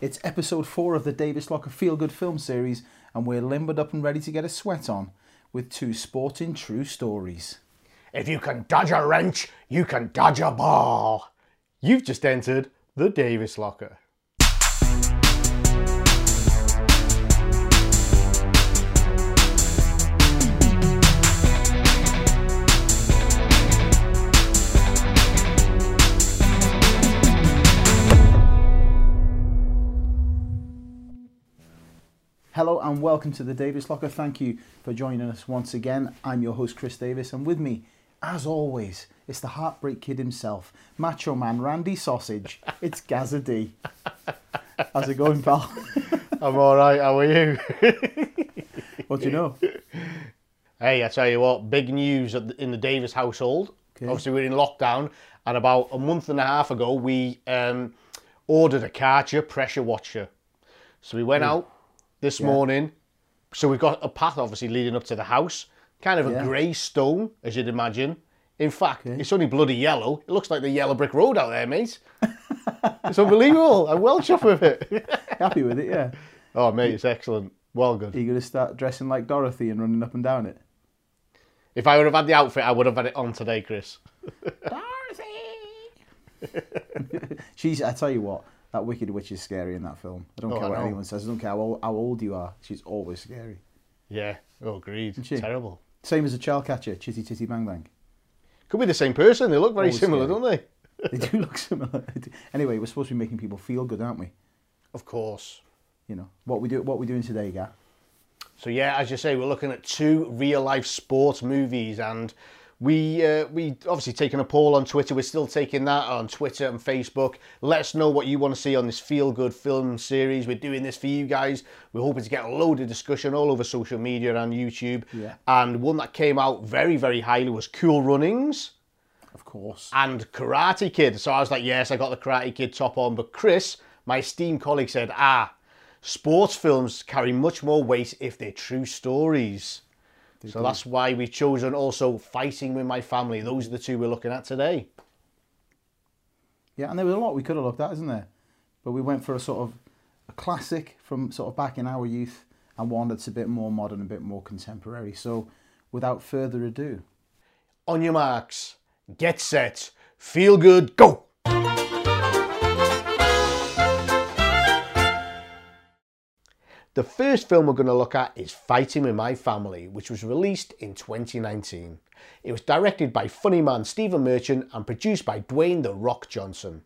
It's episode four of the Davies Locker Feel Good film series, and we're limbered up and ready to get a sweat on with two sporting true stories. If you can dodge a wrench, you can dodge a ball. You've just entered the Davies Locker. And welcome to the Davies Locker. Thank you for joining us once again. I'm your host, Chris Davies, and with me, as always, it's the Heartbreak Kid himself, Macho Man Randy Sausage. It's Gaza D. How's it going, pal? I'm all right. How are you? what do you know? hey, I tell you what, big news in the Davies household. Okay. Obviously, we're in lockdown, and about a month and a half ago, we um, ordered a Karcher pressure washer. So we went out this morning. So we've got a path, obviously, leading up to the house. Kind of a grey stone, as you'd imagine. In fact, it's only bloody yellow. It looks like the yellow brick road out there, mate. it's unbelievable. I'm well chuffed with it. Happy with it, yeah. oh, mate, it's excellent. Well good. Are you going to start dressing like Dorothy and running up and down it? If I would have had the outfit, I would have had it on today, Chris. Dorothy! She's, I tell you what, that Wicked Witch is scary in that film. I don't Oh, care I what know. anyone says. I don't care how old, how old you are. She's always scary. Yeah. Oh, agreed. Terrible. Same as a child catcher, Chitty Titty Bang Bang. Could be the same person. They look very Always similar, scary. don't they? They do look similar. anyway, we're supposed to be making people feel good, aren't we? Of course. You know what we do. What we're doing today, Ga? So yeah, as you say, we're looking at two real life sports movies, and we uh, we obviously taken a poll on Twitter. We're still taking that on Twitter and Facebook. Let us know what you want to see on this feel good film series. We're doing this for you guys. We're hoping to get a load of discussion all over social media and YouTube. Yeah. And one that came out very very highly was Cool Runnings. Of course. and Karate Kid. So I was like, yes, I got the Karate Kid top on. But Chris, my esteemed colleague, said, ah, sports films carry much more weight if they're true stories. So that's why we've chosen also Fighting with My Family. Those are the two we're looking at today. Yeah, and there was a lot we could have looked at, isn't there? But we went for a sort of a classic from sort of back in our youth and one that's a bit more modern, a bit more contemporary. So, without further ado, On your marks, get set, feel good, go! The first film we're going to look at is Fighting with My Family, which was released in 2019. It was directed by funny man Stephen Merchant and produced by Dwayne The Rock Johnson.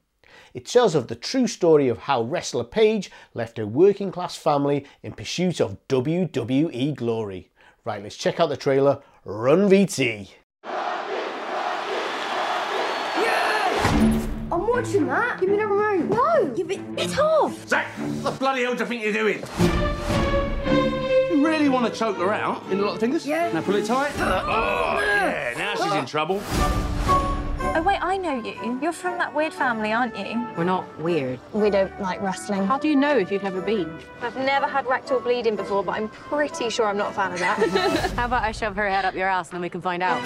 It tells of the true story of how wrestler Paige left her working class family in pursuit of WWE glory. Right, let's check out the trailer. Run VT. I'm watching that. Give me the remote. No, give it. It's off. Zach, what the bloody hell do you think you're doing? You really want to choke her out in a lot of fingers? Yeah. Now pull it tight. Oh, oh, yeah, now she's in oh. trouble. Oh, wait, I know you. You're from that weird family, aren't you? We're not weird. We don't like wrestling. How do you know if you've never been? I've never had rectal bleeding before, but I'm pretty sure I'm not a fan of that. How about I shove her head up your ass and then we can find out?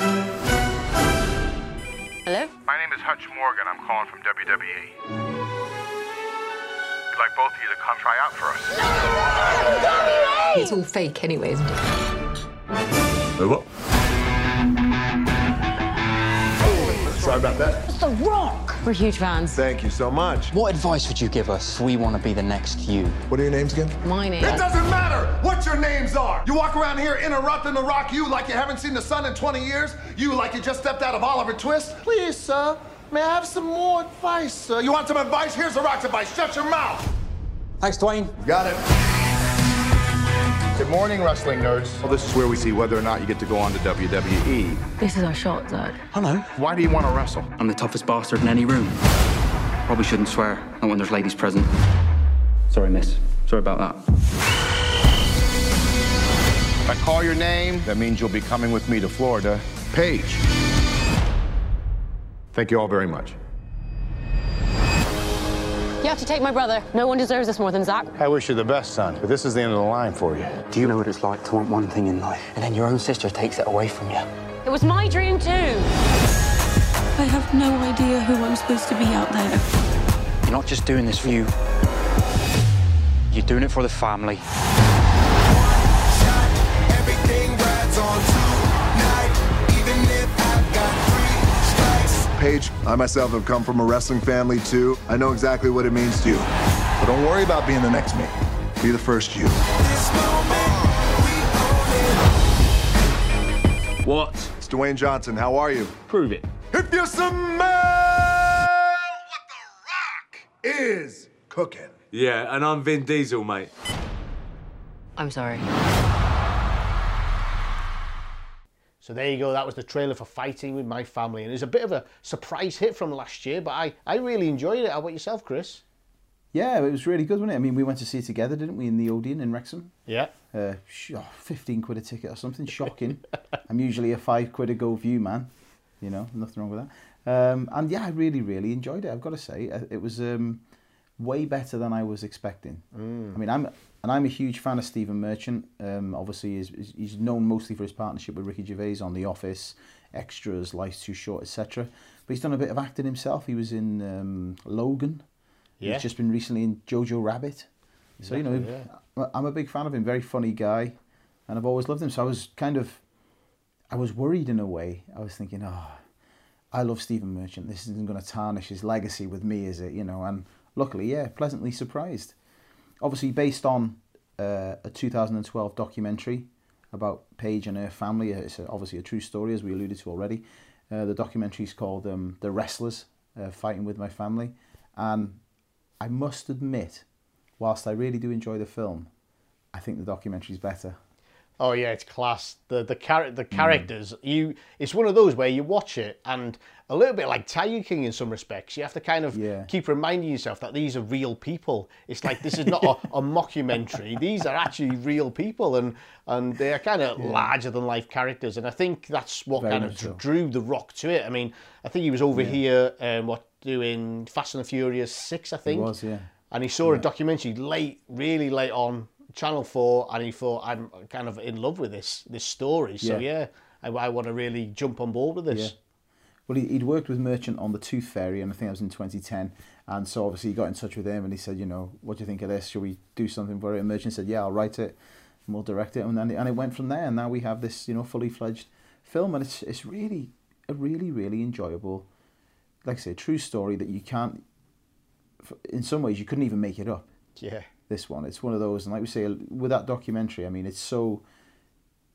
Hello? My name is Hutch Morgan. I'm calling from WWE. We'd like both of you to come try out for us. It's all fake anyway, isn't it? Sorry about that. The rock! We're huge fans. Thank you so much. What advice would you give us? We want to be the next you. What are your names again? My is. It doesn't matter what your names are. You walk around here interrupting the rock you like you haven't seen the sun in 20 years. You like you just stepped out of Oliver Twist. Please, sir, may I have some more advice, sir? You want some advice? Here's the rock's advice. Shut your mouth. Thanks, Dwayne. Got it. Good morning, wrestling nerds. Well, this is where we see whether or not you get to go on to WWE. This is our shot, Zach. Hello. Why do you want to wrestle? I'm the toughest bastard in any room. Probably shouldn't swear, not when there's ladies present. Sorry, miss. Sorry about that. If I call your name, that means you'll be coming with me to Florida. Paige. Thank you all very much. You have to take my brother. No one deserves this more than Zach. I wish you the best, son, but this is the end of the line for you. Do you know what it's like to want one thing in life, and then your own sister takes it away from you? It was my dream too. I have no idea who I'm supposed to be out there. You're not just doing this for you. You're doing it for the family. Paige, I myself have come from a wrestling family too. I know exactly what it means to you. But don't worry about being the next me. Be the first you. What? It's Dwayne Johnson. How are you? Prove it. If you smell what the rock is cooking. Yeah, and I'm Vin Diesel, mate. I'm sorry. So there you go. That was the trailer for Fighting with My Family, and it was a bit of a surprise hit from last year. But I, I really enjoyed it. How about yourself, Chris? Yeah, it was really good, wasn't it? I mean, we went to see it together, didn't we, in the Odeon in Wrexham? Yeah. Uh, oh, 15 quid a ticket or something. Shocking. I'm usually a five quid a go view man. You know, nothing wrong with that. Um, and yeah, I really, really enjoyed it. I've got to say, Uh, it was um, way better than I was expecting. I mean, I'm and I'm a huge fan of Stephen Merchant. Um, obviously, he's, he's- known mostly for his partnership with Ricky Gervais on The Office, Extras, Life's Too Short, etc. But he's done a bit of acting himself. He was in um, Logan. Yeah. He's just been recently in Jojo Rabbit. So you know, Exactly, I'm a big fan of him. Very funny guy, and I've always loved him. So I was kind of, I was worried in a way. I was thinking, oh, I love Stephen Merchant. This isn't going to tarnish his legacy with me, is it? You know, and luckily, yeah, pleasantly surprised. Obviously, based on uh, a 2012 documentary about Paige and her family. It's obviously a true story, as we alluded to already. Uh, the documentary is called um, "The Wrestlers: uh, Fighting with My Family," and I must admit, whilst I really do enjoy the film, I think the documentary is better. Oh yeah, it's class. The the char- the characters, you it's one of those where you watch it and a little bit like Tiger King in some respects. You have to kind of Yeah. keep reminding yourself that these are real people. It's like this is not a, a mockumentary. These are actually real people and and they are kind of larger than life characters. And I think that's what Very kind of so. drew The Rock to it. I mean, I think he was over here um, what doing Fast and the Furious six, I think. was, yeah. And he saw a documentary late, really late on Channel Four, and he thought, "I'm kind of in love with this this story." So Yeah. yeah, I, I want to really jump on board with this. Yeah. Well, he, he'd worked with Merchant on the Tooth Fairy, and I think that was in 2010. And so obviously he got in touch with him, and he said, you know, what do you think of this? Shall we do something for it? And Merchant said, yeah, I'll write it, and we'll direct it. And then and it went from there. And now we have this, you know, fully fledged film, and it's it's really a really really enjoyable, like I say, true story that you can't. In some ways, you couldn't even make it up. Yeah. This one, it's one of those, and like we say, with that documentary, I mean, it's so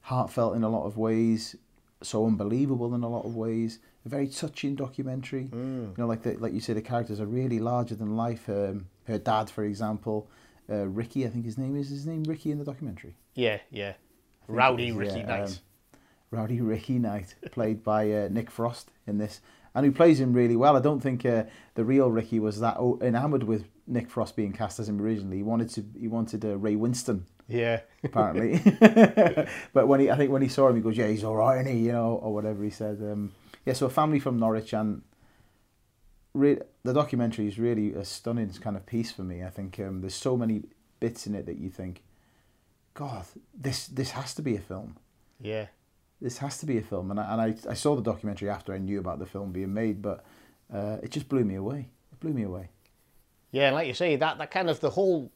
heartfelt in a lot of ways, so unbelievable in a lot of ways. A very touching documentary. You know, like the, like you say, the characters are really larger than life. Um, her dad, for example, uh, Ricky, I think his name is his name Ricky in the documentary. Yeah, yeah. Rowdy Ricky yeah, Knight. um, Rowdy Ricky Knight, played by uh, Nick Frost in this, and who plays him really well. I don't think uh, the real Ricky was that enamored with Nick Frost being cast as him originally. He wanted to, he wanted uh, Ray Winstone yeah. apparently. but when he, I think when he saw him, he goes, "Yeah, he's all right, isn't he?" You know, or whatever he said. Um, yeah, so a family from Norwich, and re- the documentary is really a stunning kind of piece for me. I think um, there's so many bits in it that you think, God, this this has to be a film. yeah. This has to be a film. And I, and I, I saw the documentary after I knew about the film being made, but uh, it just blew me away. It blew me away. Yeah, and like you say, that that kind of the whole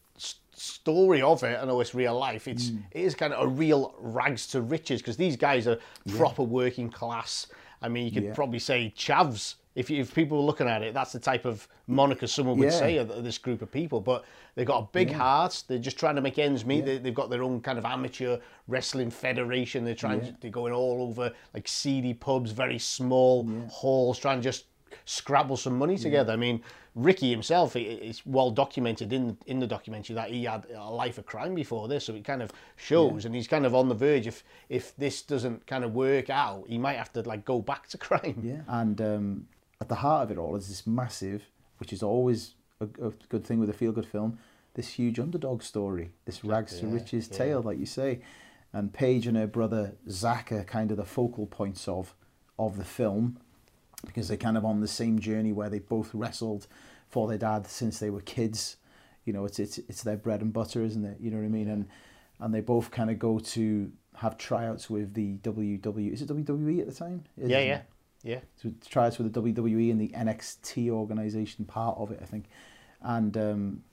story of it. I know it's real life. It's Mm. it is kind of a real rags to riches because these guys are proper working class. I mean, you could Yeah. probably say chavs. If, you, if people were looking at it, that's the type of moniker someone would Yeah. say of this group of people. But they've got a big heart. They're just trying to make ends meet. They, they've got their own kind of amateur wrestling federation. They're trying. Yeah. They're going all over like seedy pubs, very small halls, trying to just scrabble some money together. I mean, Ricky himself, it's well documented in in the documentary that he had a life of crime before this, so it kind of shows, and he's kind of on the verge. If if this doesn't kind of work out, he might have to like go back to crime. Yeah, and um, at the heart of it all is this massive, which is always a, a good thing with a feel-good film, this huge underdog story, this rags to riches tale, like you say, and Paige and her brother Zach are kind of the focal points of of the film because they're kind of on the same journey where they both wrestled for their dad since they were kids. You know, it's it's it's their bread and butter, isn't it? You know what I mean? And and they both kind of go to have tryouts with the WWE. Is it WWE at the time? Is, Yeah, yeah, it? Yeah. to tryouts with the WWE and the NXT organization part of it, I think. And um,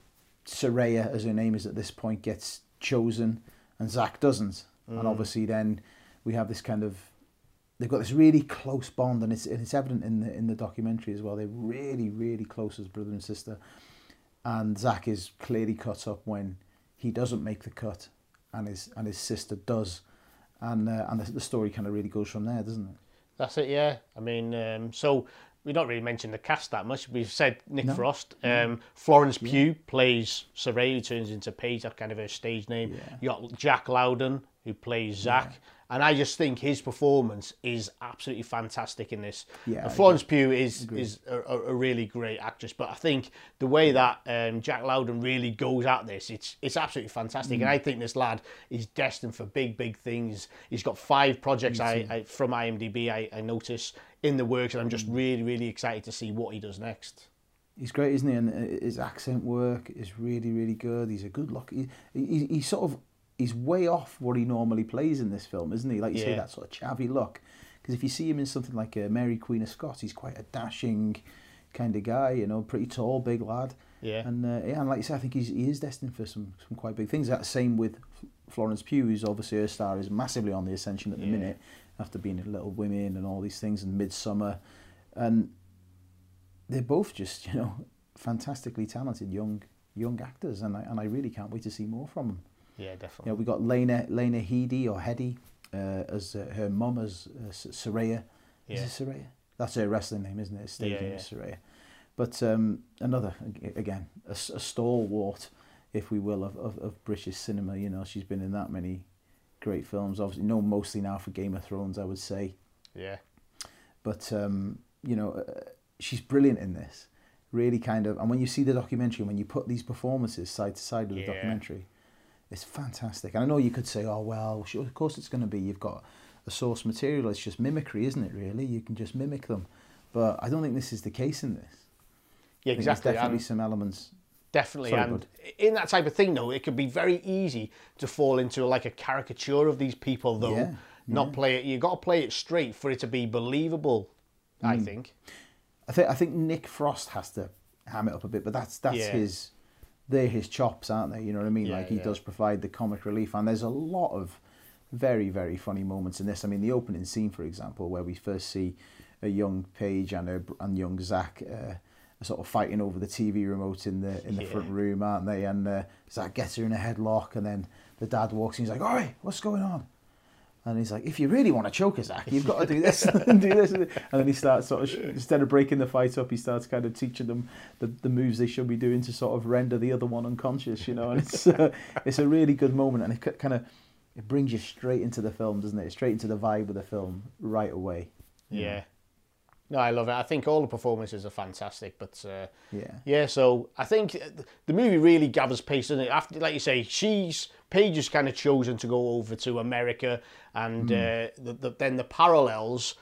Saraya, as her name is at this point, gets chosen, and Zach doesn't. And Mm. obviously, then we have this kind of they've got this really close bond, and it's and it's evident in the in the documentary as well. They're really really close as brother and sister, and Zach is clearly cut up when he doesn't make the cut, and his and his sister does, and uh, and the, the story kind of really goes from there, doesn't it? That's it, yeah. I mean, um, so we don't really mention the cast that much. We've said Nick No. Frost. Um, Florence Pugh plays Saray, who turns into Paige. That's kind of her stage name. Yeah. You got Jack Lowden, who plays Zach. And I just think his performance is absolutely fantastic in this. Yeah, And Florence Pugh is is a, a really great actress, but I think the way that um, Jack Lowden really goes at this, it's it's absolutely fantastic. Mm. And I think this lad is destined for big, big things. He's got five projects I, I from IMDb I, I notice in the works, and I'm Mm. just really, really excited to see what he does next. He's great, isn't he? And uh, his accent work is really, really good. He's a good look. He, he, he's sort of he's way off what he normally plays in this film, isn't he? Like you say, that sort of chavvy look. Because if you see him in something like uh, Mary Queen of Scots, he's quite a dashing kind of guy. You know, pretty tall, big lad. Yeah. And uh, yeah, and like you say, I think he's he is destined for some some quite big things. That same with Florence Pugh, who's obviously her star is massively on the ascension at the Yeah. minute after being in Little Women and all these things and Midsommar, and they're both just you know fantastically talented young young actors, and I and I really can't wait to see more from them. Yeah, You definitely. know, we got Lena Lena Headey or Heady uh, as uh, her mum as uh, Saraya. Yeah. Is it Saraya? That's her wrestling name, isn't it? Stage Yeah, yeah. Saraya. But um, another ag- again a stalwart, if we will, of, of, of British cinema. You know, she's been in that many great films. Obviously, known mostly now for Game of Thrones, I would say Yeah. but um, you know uh, she's brilliant in this really kind of and when you see the documentary and when you put these performances side to side with the documentary it's fantastic and i know you could say oh well sure, of course it's going to be you've got a source material it's just mimicry isn't it really you can just mimic them but i don't think this is the case in this Yeah, exactly. there's definitely And- some elements Definitely, Sorry, and bud. in that type of thing, though, it could be very easy to fall into like a caricature of these people, though. Yeah, Not yeah. play it. You've got to play it straight for it to be believable. I Mm. think. I think I think Nick Frost has to ham it up a bit, but that's that's Yeah. his they're his chops, aren't they? You know what I mean? Yeah, like he yeah. does provide the comic relief, and there's a lot of very very funny moments in this. I mean, the opening scene, for example, where we first see a young Paige and a and young Zach. Uh, sort of fighting over the TV remote in the in the Yeah. front room, aren't they? And uh, Zach gets her in a headlock, and then the dad walks in. He's like, "All right, what's going on?" And he's like, if you really want to choke her, Zach, you've got to do this and do this. And then he starts sort of, instead of breaking the fight up, he starts kind of teaching them the, the moves they should be doing to sort of render the other one unconscious, you know. And it's, uh, it's a really good moment. And it kind of, it brings you straight into the film, doesn't it? Straight into the vibe of the film right away. Yeah. No, I love it. I think all the performances are fantastic, but uh, Yeah. yeah. So I think uh, the movie really gathers pace, doesn't it? After, like you say, she's Paige has kind of chosen to go over to America, and Hmm. uh, the, the, then the parallels,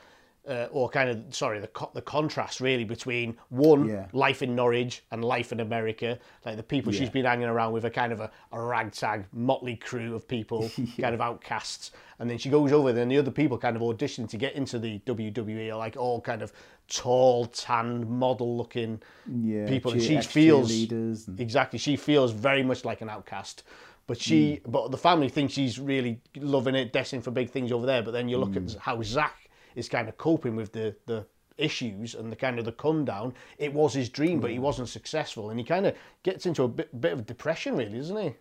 uh, or kind of sorry, the co- the contrast really between one Yeah. life in Norwich and life in America. Like the people she's been hanging around with are kind of a, a ragtag motley crew of people, kind of outcasts. And then she goes over, then the other people kind of audition to get into the WWE are like all kind of tall, tan, model looking Yeah, people. And she feels and- exactly. She feels very much like an outcast. But she, Hmm. but the family thinks she's really loving it, destined for big things over there. But then you look Hmm. at how Zach is kind of coping with the the issues and the kind of the come down. It was his dream, but he wasn't successful, and he kind of gets into a bit bit of depression, really, doesn't he?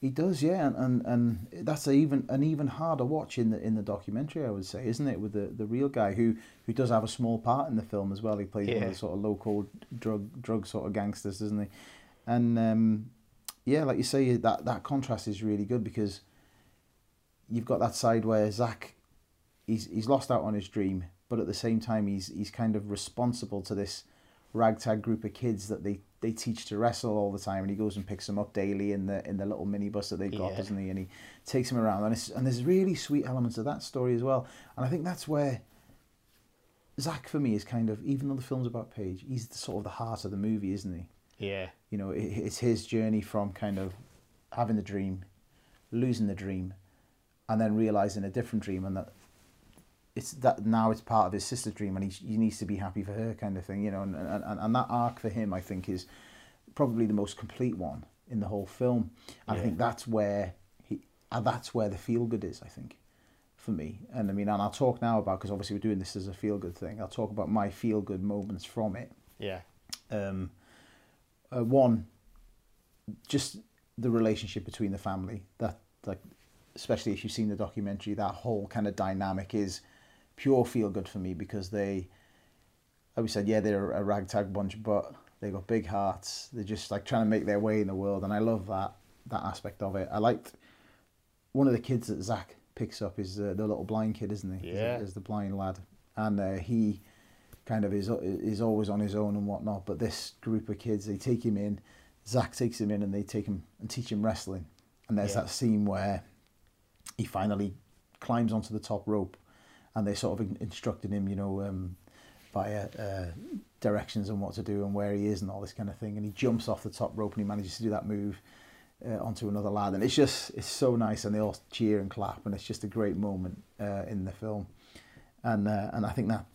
He does, yeah, and, and, and that's a even an even harder watch in the in the documentary, I would say, isn't it? With the, the real guy who, who does have a small part in the film as well. He plays one of the sort of local drug drug sort of gangsters, doesn't he? And um, yeah, like you say, that that contrast is really good because you've got that side where Zach, he's he's lost out on his dream, but at the same time he's he's kind of responsible to this ragtag group of kids that they, they teach to wrestle all the time, and he goes and picks them up daily in the in the little minibus that they've got, Yeah. doesn't he? And he takes them around, and it's, and there's really sweet elements of that story as well. And I think that's where Zach for me is kind of even though the film's about Paige, he's the, sort of the heart of the movie, isn't he? Yeah, You know, it's his journey from kind of having the dream, losing the dream, and then realizing a different dream, and that it's that now it's part of his sister's dream, and he, he needs to be happy for her, kind of thing. You know, and, and and that arc for him, I think, is probably the most complete one in the whole film. And I think that's where he, that's where the feel good is. I think for me. And I mean, and I'll talk now about because obviously we're doing this as a feel good thing. I'll talk about my feel good moments from it. Yeah. Um, uh, one, just the relationship between the family. That like, especially if you've seen the documentary, that whole kind of dynamic is pure feel good for me because they. Like we said, yeah, they're a ragtag bunch, but they got big hearts. They're just like trying to make their way in the world, and I love that that aspect of it. I liked one of the kids that Zach picks up is uh, the little blind kid, isn't he? Is- Yeah. is the blind lad, and uh, he kind of is is always on his own and whatnot. But this group of kids, they take him in. Zach takes him in, and they take him and teach him wrestling. And there's Yeah. that scene where he finally climbs onto the top rope, and they sort of in- instructed him, you know, um, via uh, directions on what to do and where he is and all this kind of thing. And he jumps off the top rope and he manages to do that move uh, onto another lad, and it's just it's so nice, and they all cheer and clap, and it's just a great moment uh, in the film, and uh, and I think that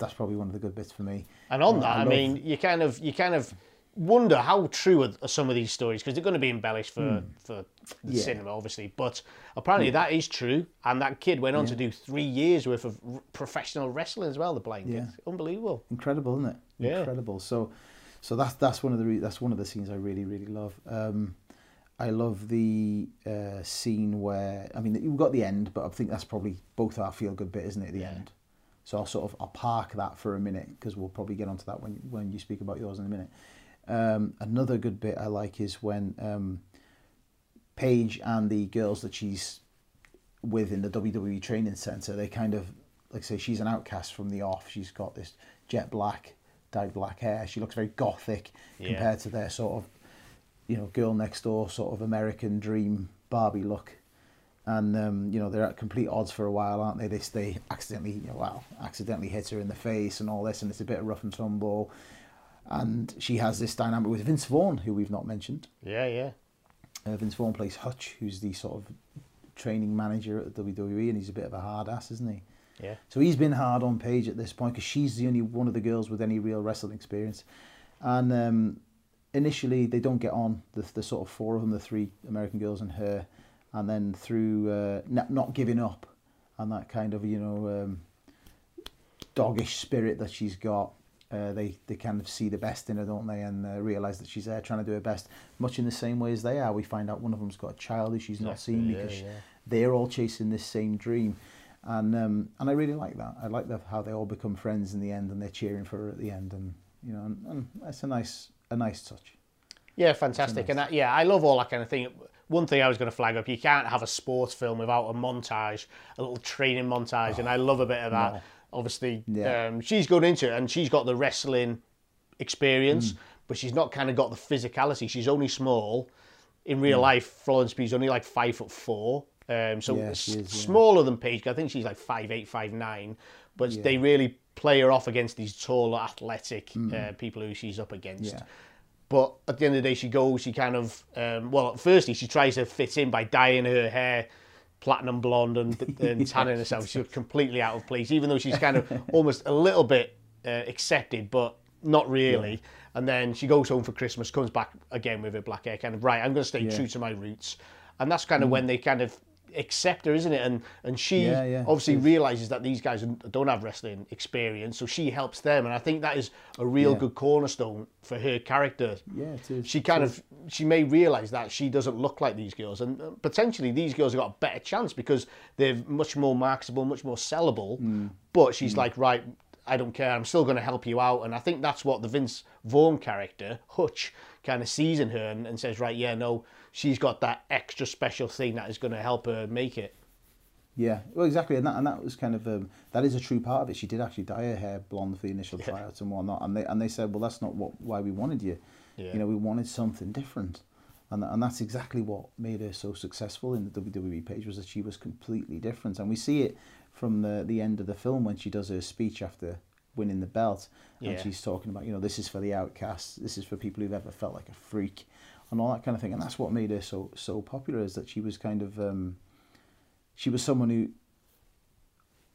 that's probably one of the good bits for me. And on Uh, that, I, love- mean, you kind of you kind of wonder how true are, are some of these stories because they're going to be embellished for for the Yeah. cinema, obviously. But apparently Yeah. that is true, and that kid went on to do three years worth of professional wrestling as well. The blind Yeah. kid, unbelievable. incredible, isn't it? Yeah. Incredible. So, so that's that's one of the re- that's one of the scenes I really really love. Um, I love the uh, scene where I mean you've got the end, but I think that's probably both our feel good bit, isn't it? At the end. So I'll sort of I'll park that for a minute because we'll probably get onto that when when you speak about yours in a minute. Um, another good bit I like is when um, Paige and the girls that she's with in the WWE training center, they kind of like say she's an outcast from the off. She's got this jet black, dyed black hair. She looks very gothic Yeah. compared to their sort of, you know, girl next door sort of American dream Barbie look. And um, you know they're at complete odds for a while, aren't they? They they accidentally, you know, well, accidentally hit her in the face and all this, and it's a bit of rough and tumble. And she has this dynamic with Vince Vaughn, who we've not mentioned. Yeah, yeah. Uh, Vince Vaughn plays Hutch, who's the sort of training manager at the WWE, and he's a bit of a hard ass, isn't he? Yeah. So he's been hard on Paige at this point because she's the only one of the girls with any real wrestling experience. And um, initially, they don't get on. The, the sort of four of them, the three American girls and her, and then through uh, not, not giving up and that kind of you know um, doggish spirit that she's got. Uh, they they kind of see the best in her, don't they, and uh, realise that she's there trying to do her best, much in the same way as they are. We find out one of them's got a child who she's not Exactly, seen yeah, because yeah. they're all chasing this same dream, and um, and I really like that. I like that how they all become friends in the end, and they're cheering for her at the end, and you know, and, and that's a nice a nice touch. Yeah, fantastic. And that, yeah, I love all that kind of thing. One thing I was going to flag up, you can't have a sports film without a montage, a little training montage, and I love a bit of that. no. Obviously, Yeah. um, she's going into it, and she's got the wrestling experience, but she's not kind of got the physicality. She's only small. In real life, Florence Pugh's only like five foot four. Um, so Yeah, is, yeah. smaller than Paige. I think she's like five eight, five nine. But they really play her off against these tall, athletic uh, people who she's up against. Yeah. But at the end of the day, she goes, she kind of, um, well, firstly, she tries to fit in by dyeing her hair platinum blonde and, and tanning herself. She's completely out of place, even though she's kind of almost a little bit uh, accepted, but not really. And then she goes home for Christmas, comes back again with her black hair, kind of, right, I'm going to stay Yeah. true to my roots. And that's kind of when they kind of accept her, isn't it? And and she Yeah, yeah, obviously is. realizes that these guys don't have wrestling experience, so she helps them. And I think that is a real Yeah. good cornerstone for her character Yeah, it is. she kind of she may realize that she doesn't look like these girls and uh, potentially these girls have got a better chance because they're much more marketable much more sellable Mm. but she's like right i don't care i'm still going to help you out and i think that's what the vince vaughn character hutch kind of sees in her and, and says right yeah no she's got that extra special thing that is going to help her make it. Yeah, well, exactly, and that and that was kind of um, that is a true part of it. She did actually dye her hair blonde for the initial tryouts and whatnot, and they and they said, well, that's not what why we wanted you. Yeah. You know, we wanted something different, and and that's exactly what made her so successful in the WWE Paige was that she was completely different, and we see it from the the end of the film when she does her speech after winning the belt, and she's talking about you know this is for the outcasts, this is for people who've ever felt like a freak, and all that kind of thing, and that's what made her so so popular is that she was kind of. Um, she was someone who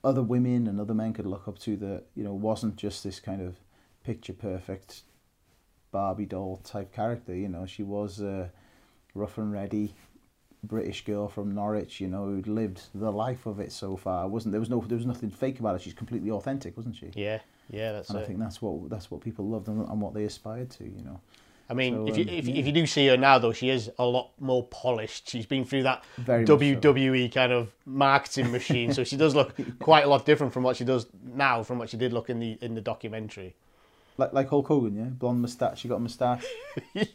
other women and other men could look up to that you know wasn't just this kind of picture perfect Barbie doll type character. You know, she was a rough and ready British girl from Norwich, you know, who'd lived the life of it so far. wasn't There was no, there was nothing fake about it. She's completely authentic, wasn't she? Yeah, yeah, that's and it. I think that's what that's what people loved and, and what they aspired to, you know. I mean, So, if, you, um, if, yeah. if you do see her now, though, she is a lot more polished. She's been through that Very much so. WWE kind of marketing machine, so she does look quite a lot different from what she does now, from what she did look in the in the documentary. Like like Hulk Hogan, yeah, blonde moustache. She got a moustache.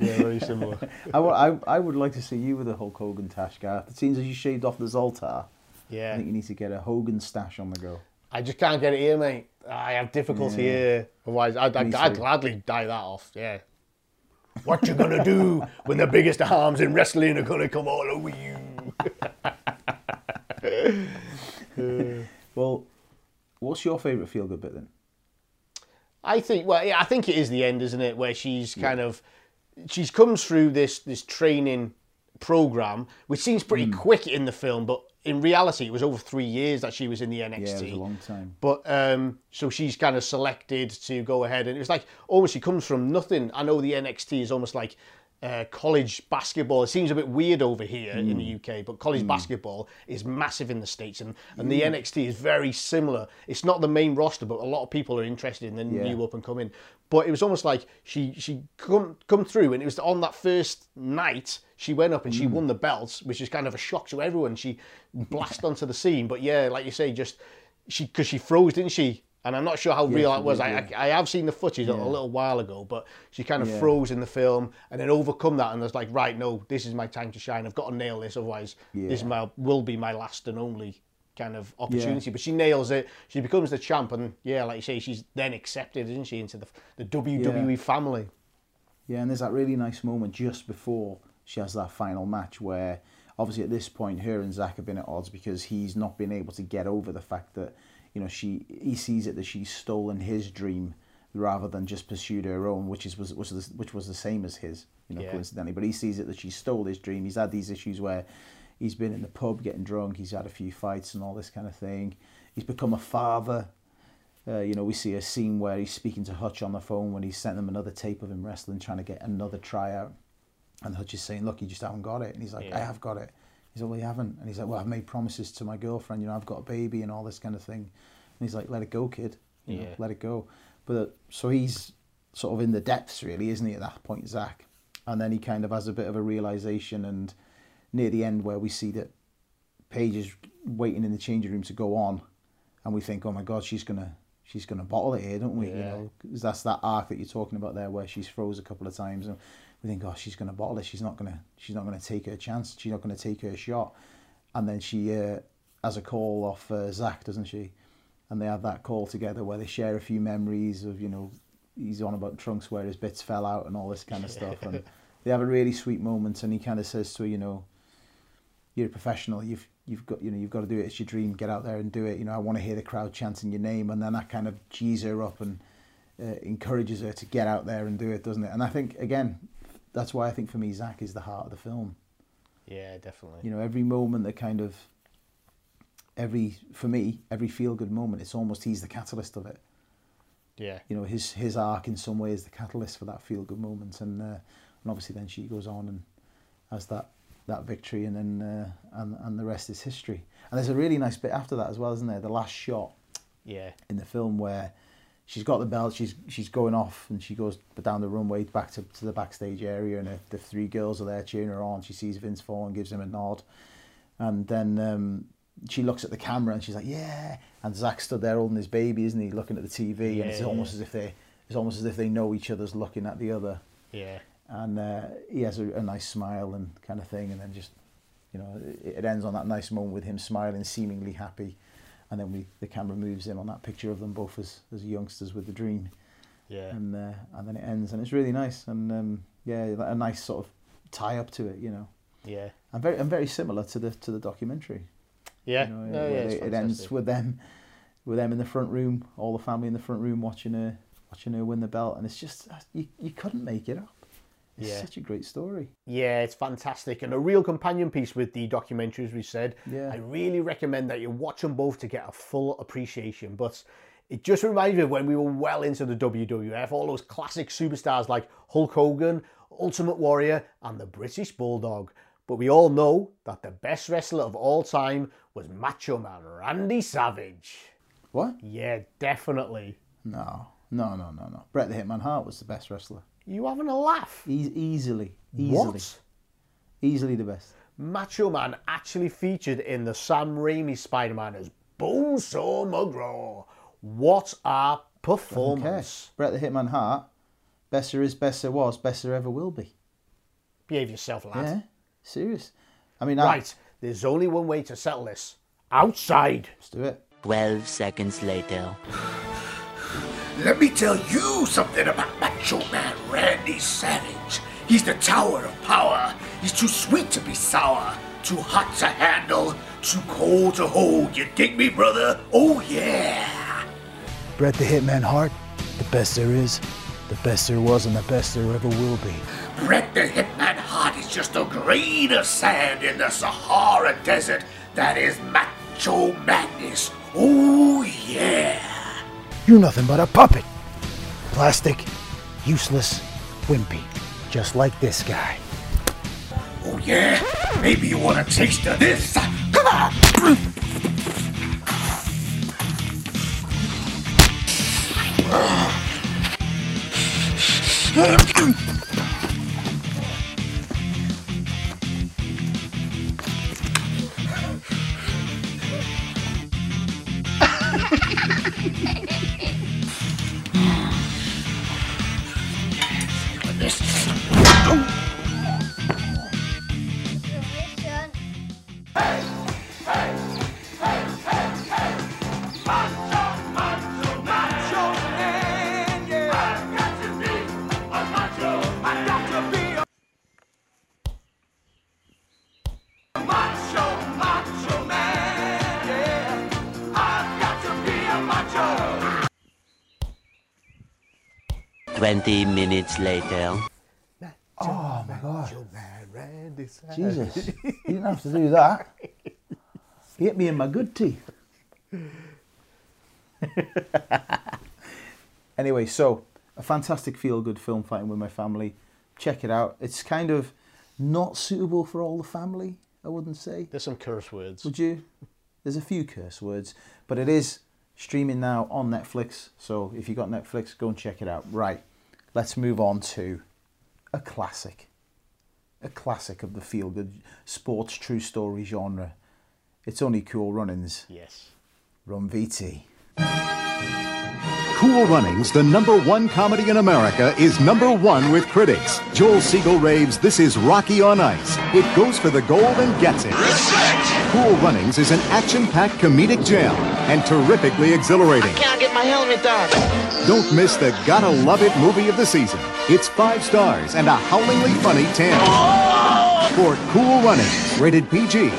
Yeah, very similar. I, I, I would like to see you with a Hulk Hogan tash, Gareth. It seems as you shaved off the Zoltar. Yeah. I think you need to get a Hogan stash on the go. I just can't get it here, mate. I have difficulty Yeah. here. Otherwise, I'd, I'd, I'd gladly die that off. Yeah. What you gonna do when the biggest arms in wrestling are gonna come all over you? Well, what's your favourite feel good bit then? I think well, yeah, I think it is the end, isn't it? Where she's kind of she's comes through this this training program, which seems pretty Hmm. quick in the film, but in reality, it was over three years that she was in the NXT. Yeah, it was a long time. But um, so she's kind of selected to go ahead, and it was like almost she comes from nothing. I know the NXT is almost like uh, college basketball. It seems a bit weird over here in the UK, but college basketball is massive in the states, and and the NXT is very similar. It's not the main roster, but a lot of people are interested in the Yeah. new up and coming. But it was almost like she she come come through, and it was on that first night she went up and she hmm. won the belts, which is kind of a shock to everyone. She blasted onto the scene, but yeah, like you say, just she because she froze, didn't she? And I'm not sure how real that was. did, I, yeah. I I have seen the footage a little while ago, but she kind of Yeah. froze in the film and then overcome that and was like, right, no, this is my time to shine. I've got to nail this, otherwise this Yeah. my, will be my last and only kind of opportunity. But she nails it. She becomes the champ, and yeah, like you say, she's then accepted, isn't she, into the the WWE family. Yeah, and there's that really nice moment just before she has that final match where obviously at this point her and Zach have been at odds because he's not been able to get over the fact that, you know, she he sees it that she's stolen his dream rather than just pursued her own, which is was, was the, which was the same as his, you know, Yeah. coincidentally. But he sees it that she stole his dream. He's had these issues where he's been in the pub getting drunk, he's had a few fights and all this kind of thing. He's become a father. Uh, you know, we see a scene where he's speaking to Hutch on the phone when he sent them another tape of him wrestling, trying to get another tryout. And Hutch is saying, Look, you just haven't got it. And he's like, I have got it. He's like, Well, you haven't. And he's like, Well, I've made promises to my girlfriend, you know, I've got a baby and all this kind of thing. And he's like, Let it go, kid. You know, let it go. But uh, so he's sort of in the depths, really, isn't he, at that point, Zach? And then he kind of has a bit of a realization, and near the end, where we see that Paige is waiting in the changing room to go on, and we think, oh my god, she's gonna she's gonna bottle it here, don't we? You Yeah. know, 'cause that's that arc that you're talking about there, where she's froze a couple of times, and we think, oh, she's gonna bottle it. She's not gonna she's not gonna take her chance. She's not gonna take her shot. And then she uh, has a call off uh, Zach, doesn't she? And they have that call together where they share a few memories of you know he's on about trunks where his bits fell out and all this kind of stuff, and they have a really sweet moment. And he kind of says to her, you know you're a professional. You've you've got you know you've got to do it. It's your dream. Get out there and do it. You know I want to hear the crowd chanting your name, and then that kind of gees her up and uh, encourages her to get out there and do it, doesn't it? And I think again, that's why I think for me Zach is the heart of the film. Yeah, definitely. You know every moment that kind of every for me every feel good moment. It's almost he's the catalyst of it. Yeah. You know his his arc in some way is the catalyst for that feel good moment, and uh, and obviously then she goes on and has that that victory, and then uh, and and the rest is history. And there's a really nice bit after that as well, isn't there? The last shot Yeah. in the film where she's got the belt, she's she's going off, and she goes down the runway back to, to the backstage area, and the, the three girls are there cheering her on. She sees Vince Vaughn, gives him a nod, and then um, she looks at the camera and she's like, "Yeah." And Zach stood there holding his baby, isn't he, looking at the TV, and it's Yeah. almost as if they it's almost as if they know each other's looking at the other Yeah. and uh, he has a, a nice smile and kind of thing, and then just you know it, it ends on that nice moment with him smiling, seemingly happy, and then we the camera moves in on that picture of them both as as youngsters with the dream, Yeah. and uh, and then it ends, and it's really nice, and um, yeah, a nice sort of tie up to it, you know, Yeah. and very and very similar to the to the documentary. Yeah. You know, no, yeah, they- it ends with them, with them in the front room, all the family in the front room watching her, watching her win the belt, and it's just you, you couldn't make it up. It's Yeah. such a great story. Yeah, it's fantastic and a real companion piece with the documentary, as we said. Yeah. I really recommend that you watch them both to get a full appreciation. But It just reminds me of when we were well into the WWF, all those classic superstars like Hulk Hogan, Ultimate Warrior, and the British Bulldog. But we all know that the best wrestler of all time was Macho Man Randy Savage. What? Yeah, definitely. No, no, no, no, no. Bret the Hitman Hart was the best wrestler. You having a laugh? E- easily, easily, What? easily the best. Macho Man actually featured in the Sam Raimi Spider Man as Bonesaw McGraw. What a Okay. performance! Bret the Hitman Hart, best there is, best there was, best there ever will be. Behave yourself, lad. Yeah, serious. I mean, I- Right, there's only one way to settle this outside. let's do it. 12 seconds later. Let me tell you something about Macho Man Randy Savage. He's the tower of power. He's too sweet to be sour, too hot to handle, too cold to hold. You dig me, brother? Oh, yeah. Bret the Hitman Hart, the best there is, the best there was, and the best there ever will be. Bret the Hitman Hart is just a grain of sand in the Sahara Desert. That is Macho Madness. Oh, yeah. You're nothing but a puppet. Plastic, useless, wimpy. Just like this guy. Oh, yeah. Maybe you want a taste of this. Come on. Twenty minutes later. Oh my god. Jesus. you didn't have to do that. You hit me in my good teeth. anyway, so a fantastic feel good film fighting with my family. Check it out. It's kind of not suitable for all the family, I wouldn't say. There's some curse words. Would you? There's a few curse words, but it is streaming now on Netflix. So if you got Netflix, go and check it out. Right, let's move on to a classic. A classic of the feel good sports true story genre. It's only cool runnings. Yes. Rum VT. Cool Runnings, the number one comedy in America, is number one with critics. Joel Siegel raves, This is Rocky on Ice. It goes for the gold and gets it. Cool Runnings is an action packed comedic jam and terrifically exhilarating. Can't get my helmet on. Don't miss the gotta love it movie of the season. It's five stars and a howlingly funny 10. For Cool Runnings, rated PG.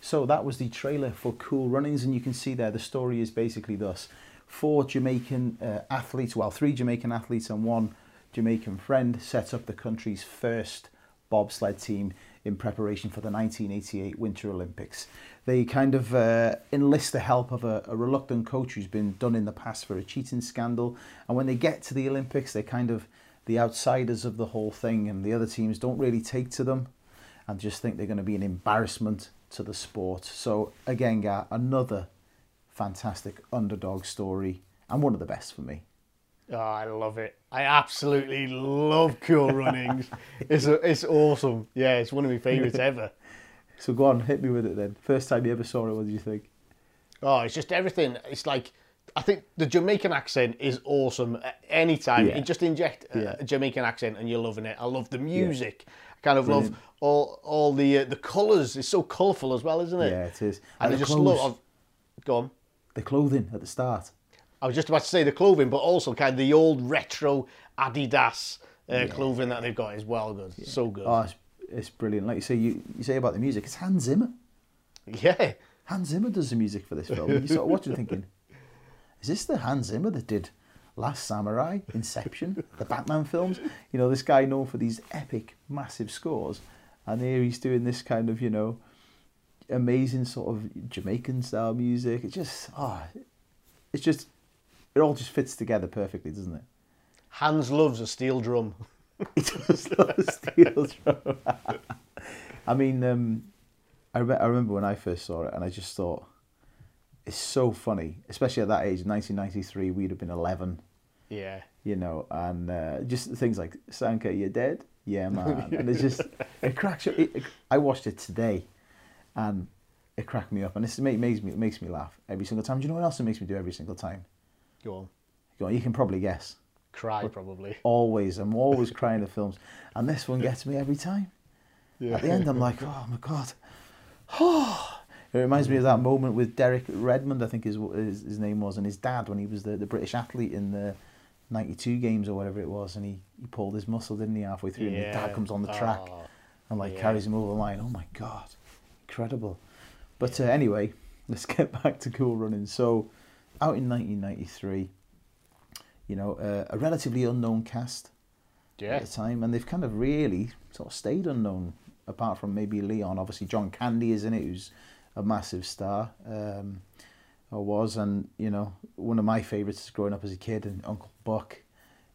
So that was the trailer for Cool Runnings, and you can see there the story is basically thus: four Jamaican uh, athletes, well, three Jamaican athletes and one Jamaican friend, set up the country's first bobsled team in preparation for the 1988 Winter Olympics. They kind of uh, enlist the help of a, a reluctant coach who's been done in the past for a cheating scandal, and when they get to the Olympics, they're kind of the outsiders of the whole thing, and the other teams don't really take to them and just think they're going to be an embarrassment to the sport. So again, Gar, another fantastic underdog story and one of the best for me. Oh, I love it. I absolutely love Cool Runnings. it's a, it's awesome. Yeah, it's one of my favourites ever. So go on, hit me with it then. First time you ever saw it, what did you think? Oh, it's just everything. It's like I think the Jamaican accent is awesome at any time. Yeah. You just inject a, Yeah. Jamaican accent and you're loving it. I love the music. I kind of Brilliant. love all all the uh, the colours. It's so colourful as well, isn't it? Yeah, it is. And, And I just clothes. love. Go on. The clothing at the start. I was just about to say the clothing, but also kind of the old retro Adidas uh, clothing that they've got is well good. So good. Oh, it's, it's brilliant. Like you say, you, you say about the music, it's Hans Zimmer. Yeah. Hans Zimmer does the music for this film. You sort of watch it thinking, is this the Hans Zimmer that did Last Samurai, Inception, the Batman films? You know, this guy known for these epic, massive scores, and here he's doing this kind of, you know, amazing sort of Jamaican style music. It's just ah, it's just it all just fits together perfectly, doesn't it? Hans loves a steel drum. He does love a steel drum. I mean, um, I, re- I remember when I first saw it, and I just thought it's so funny, especially at that age, 1993. We'd have been 11, Yeah. you know, and uh, just things like Sanka, you're dead. Yeah, man. And it's just it cracks. It, it- I watched it today, and it cracked me up, and it makes me it makes me laugh every single time. Do you know what else it makes me do every single time? Go on. Go on, you can probably guess. Cry, probably. Always, I'm always crying at films, and this one gets me every time. Yeah. At the end, I'm like, oh my god. it reminds me of that moment with Derek Redmond, I think his his, his name was, and his dad when he was the, the British athlete in the '92 games or whatever it was, and he, he pulled his muscle, didn't he, halfway through, and his dad comes on the track Oh, and like yeah. carries him over the line. Oh my god, incredible. But uh, anyway, let's get back to Cool Running. So, out in 1993, you know, uh, a relatively unknown cast Yeah. at the time, and they've kind of really sort of stayed unknown, apart from maybe Leon. Obviously, John Candy is in it, who's a massive star, um, or was, and you know, one of my favourites growing up as a kid, and Uncle Buck,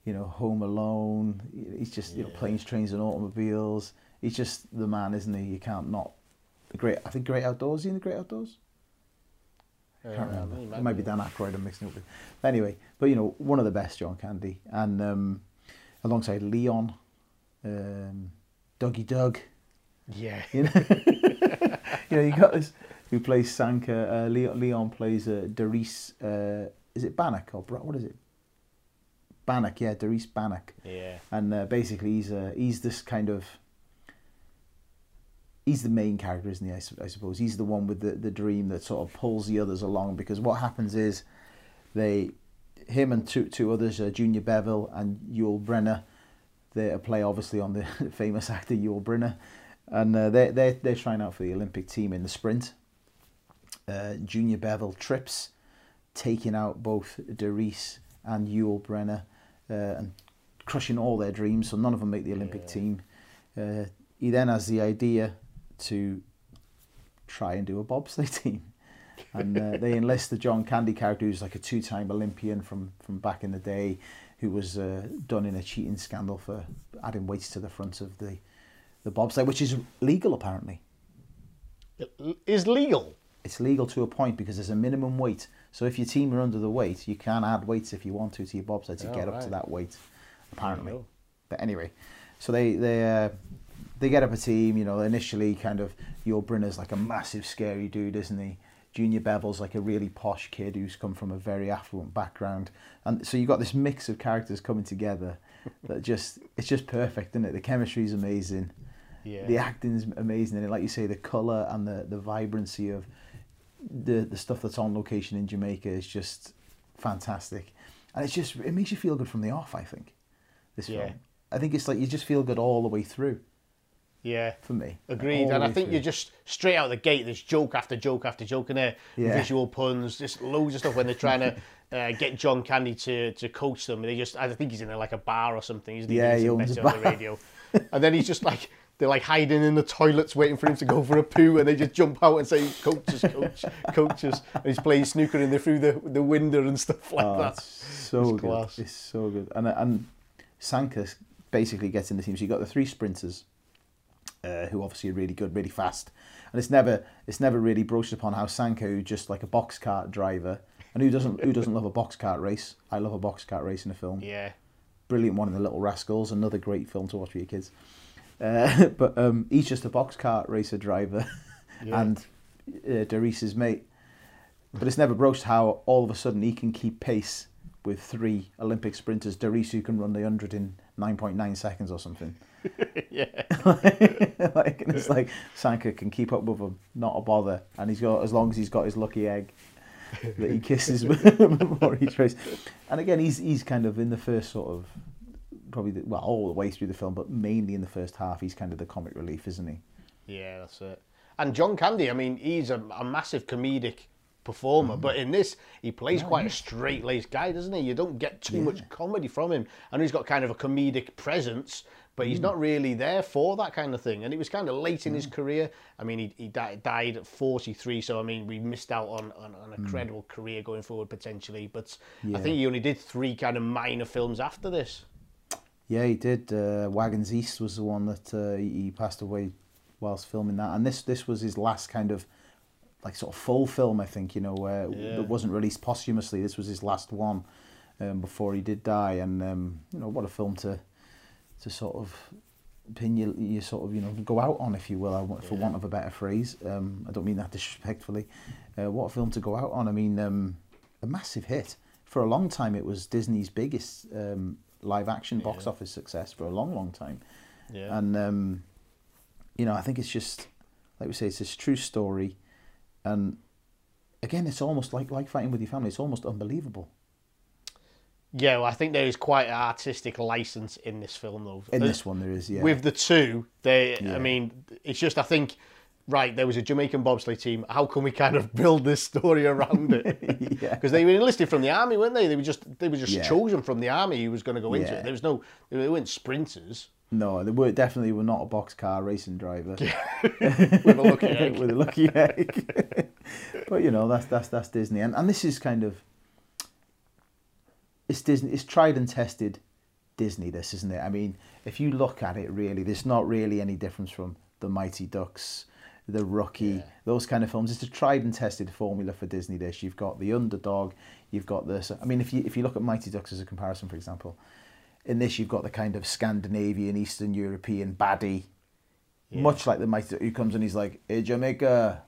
you know, Home Alone. He's just you know, planes, trains, and automobiles. He's just the man, isn't he? You can't not. The great, I think, Great Outdoors. Is he in the Great Outdoors? I can't remember. It might might be. Dan Aykroyd I'm mixing it up with. But anyway, but you know, one of the best, John Candy, and um, alongside Leon, um, Dougie Doug. Yeah. You know, you know, you got this who plays Sanka. Uh, Leon, Leon plays uh, Doris. Uh, is it Bannock or Bra- what is it? Bannock, yeah, Doris Bannock. Yeah. And uh, basically, he's uh, he's this kind of he's the main character, isn't he? I, I suppose he's the one with the, the dream that sort of pulls the others along. Because what happens is they, him and two two others, uh, Junior Bevil and Yul Brenner, they play obviously on the famous actor Yul Brynner, and uh, they they they're trying out for the Olympic team in the sprint. Uh, Junior Bevil trips, taking out both Derice and Yul Brenner, uh, and crushing all their dreams. So none of them make the Olympic team. Uh, he then has the idea to try and do a bobsleigh team. And uh, they enlist the John Candy character, who's like a two-time Olympian from, from back in the day, who was uh, done in a cheating scandal for adding weights to the front of the the bobsleigh, which is legal apparently. Is legal? It's legal to a point because there's a minimum weight. So if your team are under the weight, you can add weights if you want to to your bobsleigh to Oh, get up to that weight, apparently. But anyway, so they they uh, they get up a team. You know, initially kind of Yul Brenner's like a massive scary dude, isn't he? Junior Bevil's like a really posh kid who's come from a very affluent background, and so you've got this mix of characters coming together that just it's just perfect, isn't it? The chemistry's amazing. Yeah. The acting's amazing, and like you say, the color and the the vibrancy of the the stuff that's on location in Jamaica is just fantastic, and it's just it makes you feel good from the off. I think this Yeah. film. I think it's like you just feel good all the way through. Yeah. For me, Agreed. And I think through. you just straight out the gate, there's joke after joke after joke in there, Yeah. visual puns, just loads of stuff when they're trying to uh, get John Candy to, to coach them. They just, I think he's in there like a bar or something. He's Yeah, he owns a on the radio, and then he's just like. They're like hiding in the toilets, waiting for him to go for a poo, and they just jump out and say, "Coaches, coach, coaches." And he's playing snooker in there through the the window and stuff like Oh, that. so It's good. class. It's so good. And and Sanka basically gets in the team. So you got the three sprinters, uh, who obviously are really good, really fast. And it's never it's never really broached upon how Sanko, just like a box cart driver, and who doesn't who doesn't love a box cart race? I love a box cart race in a film. Yeah. Brilliant one in the Little Rascals, another great film to watch with your kids. Uh, but um, he's just a box cart racer driver, Yeah. and uh, mate. But it's never broached how all of a sudden he can keep pace with three Olympic sprinters. Derice who can run the 100 in 9.9 seconds or something. yeah. like, and it's like Sanka can keep up with him, not a bother. And he's got, as long as he's got his lucky egg that he kisses before each race. And again, he's, he's kind of in the first sort of, probably, the, well, all the way through the film, but mainly in the first half, he's kind of the comic relief, isn't he? Yeah, that's it. And John Candy, I mean, he's a, a massive comedic performer. Mm-hmm. But in this, he plays quite a straight laced guy, doesn't he? You don't get too much comedy from him. And he's got kind of a comedic presence, but Mm. he's not really there for that kind of thing. And it was kind of late in his career. I mean, he, he di- died at 43, so I mean, we missed out on, on, on a credible career going forward potentially. But I Mm. Think he only did three kind of minor films after this. Yeah, he did. Uh, Wagons East was the one that uh, he passed away whilst filming that, and this this was his last kind of like sort of full film. I think you know where Yeah. that wasn't released posthumously. This was his last one um, before he did die, and um, you know what a film to to sort of pin you, you sort of you know go out on, if you will, I want- for want of a better phrase. Um, I don't mean that disrespectfully. Uh, what a film to go out on! I mean, um, a massive hit for a long time. It was Disney's biggest um, live action box office success for a long, long time. Yeah. And um, you know, I think it's just like we say, it's this true story, and again, it's almost like like fighting with your family. It's almost unbelievable. Yeah, well, I think there is quite an artistic license in this film, though. In The- this one, there is, yeah. With the two, they, Yeah. I mean, it's just I think, right, there was a Jamaican bobsleigh team. How can we kind of build this story around it? Yeah. Because they were enlisted from the army, weren't they? They were just they were just Yeah. chosen from the army who was going to go into it. There was no, they weren't sprinters. No, they were definitely were not a boxcar racing driver With a lucky egg. with a lucky egg. but you know, that's that's that's Disney, and and this is kind of it's Disney. It's tried and tested Disney. This isn't it? I mean, if you look at it, really, there's not really any difference from the Mighty Ducks, the Rookie, those kind of films. It's a tried and tested formula for Disney. This you've got the underdog, you've got this. I mean, if you if you look at Mighty Ducks as a comparison, for example, in this you've got the kind of Scandinavian, Eastern European baddie, much like the Mighty Duck who comes and he's like, "Hey Jamaica,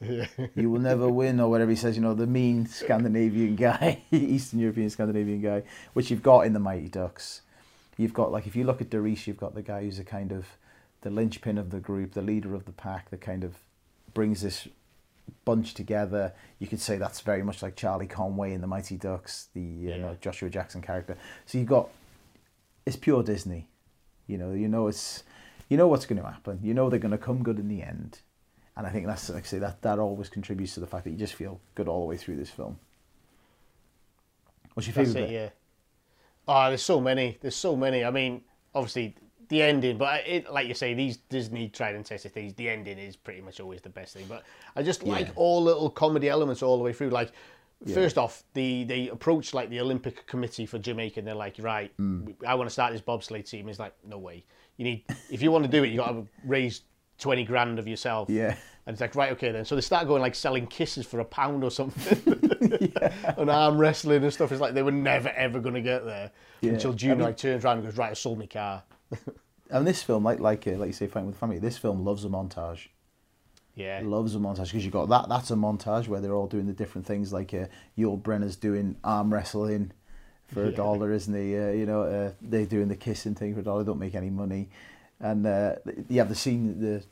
you will never win," or whatever he says. You know, the mean Scandinavian guy, Eastern European Scandinavian guy, which you've got in the Mighty Ducks. You've got like if you look at Doris, you've got the guy who's a kind of the linchpin of the group, the leader of the pack, that kind of brings this bunch together. You could say that's very much like Charlie Conway in the Mighty Ducks, the uh, you know, Joshua Jackson character. So you've got it's pure Disney. You know, you know it's you know what's going to happen. You know they're going to come good in the end. And I think that's like I say that that always contributes to the fact that you just feel good all the way through this film. What's your That's favorite it, bit? yeah. Oh, there's so many. There's so many. I mean, obviously the ending, but it, like you say, these Disney tried and tested things. The ending is pretty much always the best thing. But I just like Yeah. all little comedy elements all the way through. Like Yeah. first off, the they approach like the Olympic Committee for Jamaica, and they're like, right, Mm. I want to start this bobsleigh team. It's like, no way. You need if you want to do it, you got to raise twenty grand of yourself. Yeah. And it's like, right, okay then. So they start going like selling kisses for a pound or something. and arm wrestling and stuff. It's like they were never ever going to get there Yeah. until I June mean- like turns around and goes, right, I sold my car. And this film, like like uh, like you say, fighting with the family. This film loves a montage. Yeah. loves a montage because you got that. That's a montage where they're all doing the different things. Like uh, Yul Brenner's doing arm wrestling for a Yeah. dollar, isn't he? Uh, you know, uh, they're doing the kissing thing for a dollar. Don't make any money, and uh, you have the scene the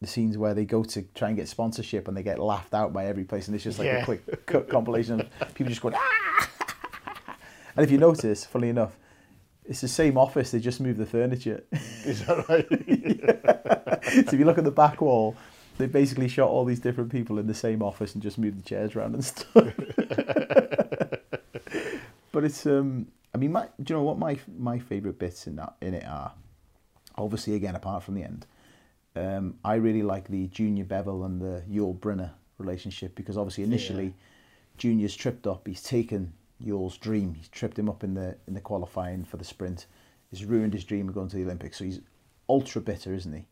the scenes where they go to try and get sponsorship and they get laughed out by every place, and it's just like Yeah. a quick cut compilation of people just going ah. And if you notice, funny enough, it's the same office. They just moved the furniture. Is that right? so if you look at the back wall, they basically shot all these different people in the same office and just moved the chairs around and stuff. but it's um, I mean, my, do you know what my my favourite bits in that in it are? Obviously, again, apart from the end, um, I really like the Junior Bevil and the Yul Brenner relationship because obviously initially, Junior's tripped up. He's taken Yul's dream. He's tripped him up in the in the qualifying for the sprint. He's ruined his dream of going to the Olympics. So he's ultra bitter, isn't he?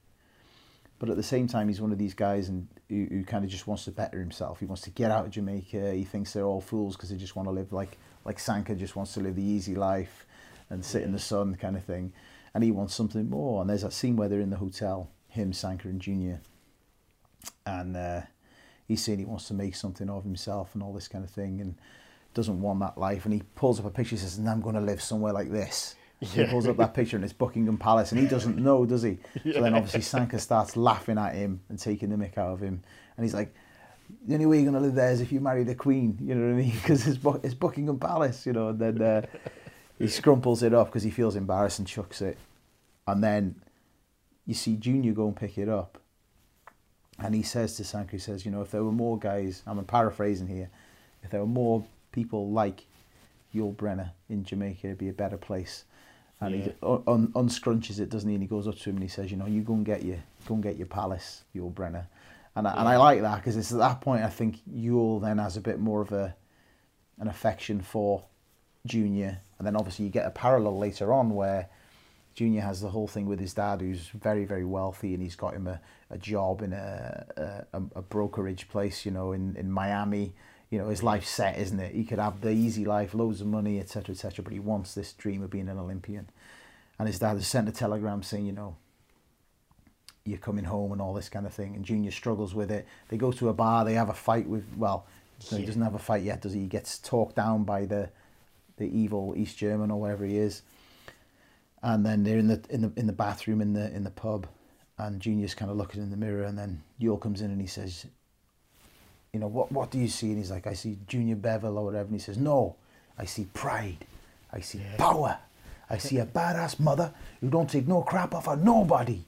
But at the same time, he's one of these guys and who, who kind of just wants to better himself. He wants to get out of Jamaica. He thinks they're all fools because they just want to live like like Sanka just wants to live the easy life and sit in the sun kind of thing. And he wants something more. And there's that scene where they're in the hotel, him, Sanka, and Junior, and uh, he's saying he wants to make something of himself and all this kind of thing, and doesn't want that life. And he pulls up a picture. and says, "And I'm going to live somewhere like this." He pulls up that picture and it's Buckingham Palace, and he doesn't know, does he? So then obviously Sanka starts laughing at him and taking the mick out of him, and he's like, "The only way you're going to live there is if you marry the Queen," you know what I mean? Because it's, Bu- it's Buckingham Palace, you know. And then uh, he scrumples it up because he feels embarrassed and chucks it, and then you see Junior go and pick it up, And he says to Sanka, he says, you know, if there were more guys, I'm paraphrasing here, if there were more people like Yul Brenner in Jamaica, it'd be a better place. And he Yeah. un- un- unscrunches it, doesn't he? And he goes up to him and he says, you know, you go and get your, go and get your palace, Yul Brenner. And I, and I like that because it's at that point I think Yul then has a bit more of a an affection for Junior, and then obviously you get a parallel later on where Junior has the whole thing with his dad, who's very very wealthy, and he's got him a, a job in a, a a brokerage place, you know, in in Miami. You know, his life's set, isn't it? He could have the easy life, loads of money, etc., etc. But he wants this dream of being an Olympian. And his dad has sent a telegram saying, you know, you're coming home and all this kind of thing. And Junior struggles with it. They go to a bar. They have a fight with. Well, no, he doesn't have a fight yet, does he? He gets talked down by the the evil East German or whatever he is. And then they're in the in the in the bathroom in the in the pub, and Junior's kind of looking in the mirror, and then Yul comes in and he says, "You know what? What do you see?" And he's like, "I see Junior Bevil or whatever." And he says, "No, I see pride. I see power. I see a badass mother who don't take no crap off of nobody."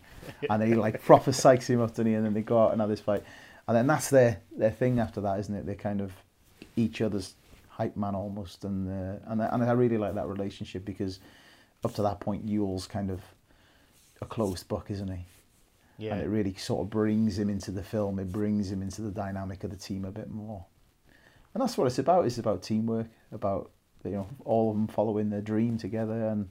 and then he like proper psychs him up to me, and then they go out and have this fight, and then that's their their thing after that, isn't it? They're kind of each other's hype man almost, and uh, and I- and I really like that relationship because up to that point, Yul's kind of a closed book, isn't he? Yeah. And it really sort of brings him into the film. It brings him into the dynamic of the team a bit more. And that's what it's about. It's about teamwork, about you know all of them following their dream together, and